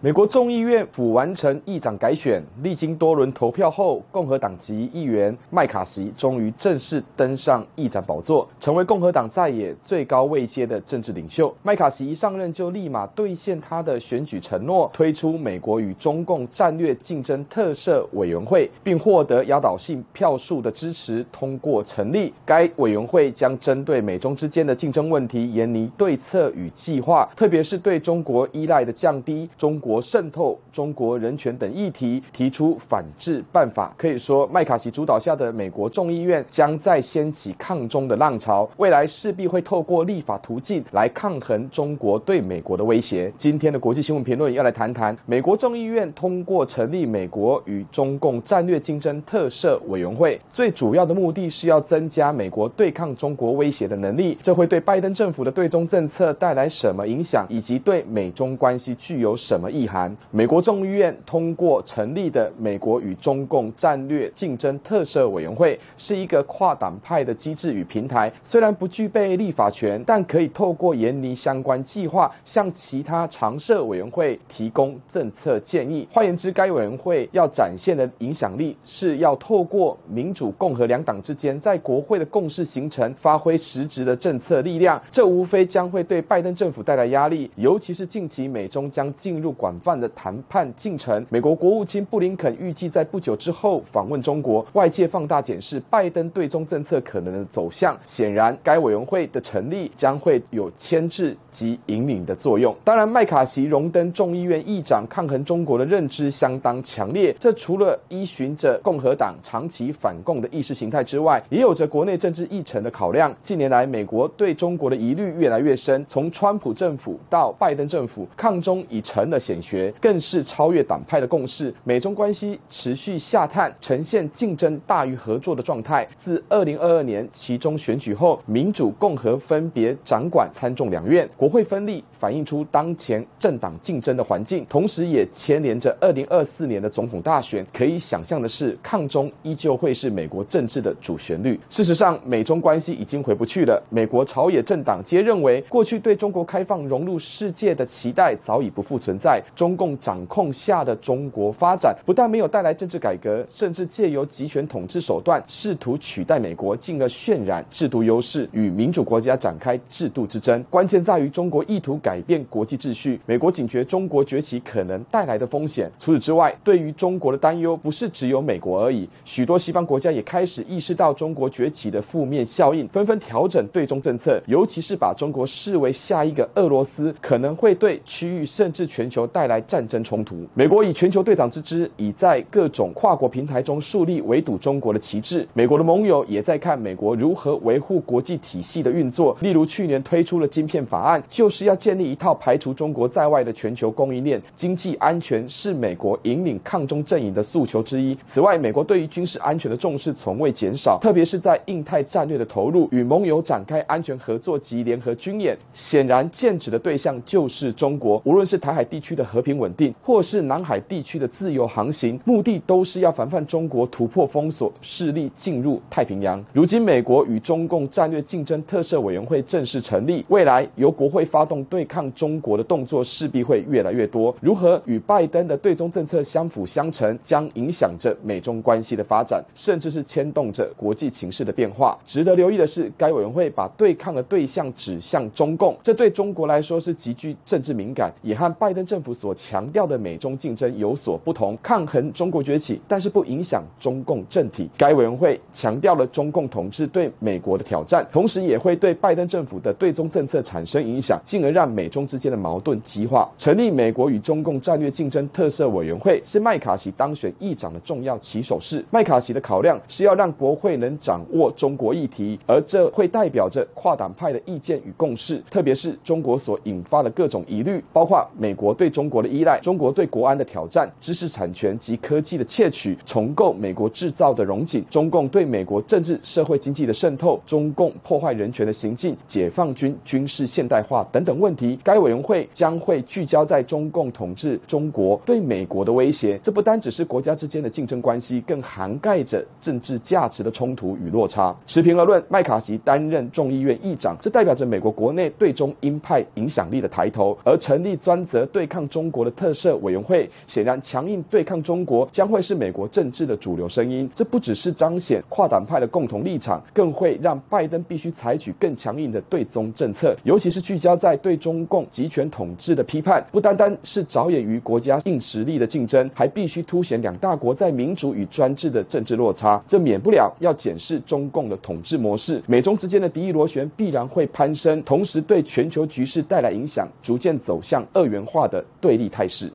美国众议院府完成议长改选，历经多轮投票后，共和党籍议员麦卡锡终于正式登上议长宝座，成为共和党在野最高位阶的政治领袖。麦卡锡一上任就立马兑现他的选举承诺，推出美国与中共战略竞争特设委员会，并获得压倒性票数的支持，通过成立该委员会，将针对美中之间的竞争问题研拟对策与计划，特别是对中国依赖的降低、中国。国渗透、中国人权等议题提出反制办法，可以说麦卡锡主导下的美国众议院将再掀起抗中的浪潮，未来势必会透过立法途径来抗衡中国对美国的威胁。今天的国际新闻评论要来谈谈，美国众议院通过成立美国与中共战略竞争特设委员会，最主要的目的是要增加美国对抗中国威胁的能力，这会对拜登政府的对中政策带来什么影响，以及对美中关系具有什么意意涵，美国众议院通过成立的美国与中共战略竞争特设委员会是一个跨党派的机制与平台，虽然不具备立法权，但可以透过研拟相关计划，向其他常设委员会提供政策建议。换言之，该委员会要展现的影响力是要透过民主、共和两党之间在国会的共识形成，发挥实质的政策力量。这无非将会对拜登政府带来压力，尤其是近期美中将进入广泛的谈判进程，美国国务卿布林肯预计在不久之后访问中国，外界放大检视拜登对中政策可能的走向。显然，该委员会的成立将会有牵制及引领的作用。当然，麦卡锡荣登众议院议长，抗衡中国的认知相当强烈。这除了依循着共和党长期反共的意识形态之外，也有着国内政治议程的考量。近年来，美国对中国的疑虑越来越深，从川普政府到拜登政府，抗中已成了显学，更是超越党派的共识。美中关系持续下探，呈现竞争大于合作的状态。自二零二二年期中选举后，民主、共和分别掌管参众两院，国会分立，反映出当前政党竞争的环境，同时也牵连着二零二四年的总统大选。可以想象的是，抗中依旧会是美国政治的主旋律。事实上，美中关系已经回不去了。美国朝野政党皆认为，过去对中国开放融入世界的期待早已不复存在。中共掌控下的中国发展，不但没有带来政治改革，甚至借由集权统治手段试图取代美国，进而渲染制度优势，与民主国家展开制度之争。关键在于中国意图改变国际秩序。美国警觉中国崛起可能带来的风险。除此之外，对于中国的担忧不是只有美国而已，许多西方国家也开始意识到中国崛起的负面效应，纷纷调整对中政策，尤其是把中国视为下一个俄罗斯，可能会对区域甚至全球带来战争冲突。美国以全球队长之姿，已在各种跨国平台中树立围堵中国的旗帜。美国的盟友也在看美国如何维护国际体系的运作。例如，去年推出了晶片法案，就是要建立一套排除中国在外的全球供应链。经济安全是美国引领抗中阵营的诉求之一。此外，美国对于军事安全的重视从未减少，特别是在印太战略的投入，与盟友展开安全合作及联合军演。显然，剑指的对象就是中国。无论是台海地区的和平稳定，或是南海地区的自由航行，目的都是要防范中国突破封锁，势力进入太平洋。如今，美国与中共战略竞争特设委员会正式成立，未来由国会发动对抗中国的动作势必会越来越多。如何与拜登的对中政策相辅相成，将影响着美中关系的发展，甚至是牵动着国际情势的变化。值得留意的是，该委员会把对抗的对象指向中共，这对中国来说是极具政治敏感，也和拜登政府所强调的美中竞争有所不同，抗衡中国崛起，但是不影响中共政体。该委员会强调了中共统治对美国的挑战，同时也会对拜登政府的对中政策产生影响，进而让美中之间的矛盾激化。成立美国与中共战略竞争特色委员会是麦卡锡当选议长的重要起手式。麦卡锡的考量是要让国会能掌握中国议题，而这会代表着跨党派的意见与共识，特别是中国所引发的各种疑虑，包括美国对中国的依赖、中国对国安的挑战、知识产权及科技的窃取、重构美国制造的融景、中共对美国政治、社会、经济的渗透、中共破坏人权的行径、解放军军事现代化等等问题。该委员会将会聚焦在中共统治中国对美国的威胁。这不单只是国家之间的竞争关系，更涵盖着政治价值的冲突与落差。持平而论，麦卡锡担任众议院议长，这代表着美国国内对中鹰派影响力的抬头。而成立专责对抗中国的特色委员会，显然强硬对抗中国将会是美国政治的主流声音。这不只是彰显跨党派的共同立场，更会让拜登必须采取更强硬的对中政策，尤其是聚焦在对中共集权统治的批判。不单单是着眼于国家硬实力的竞争，还必须凸显两大国在民主与专制的政治落差。这免不了要检视中共的统治模式，美中之间的敌意螺旋必然会攀升，同时对全球局势带来影响，逐渐走向二元化的对立态势。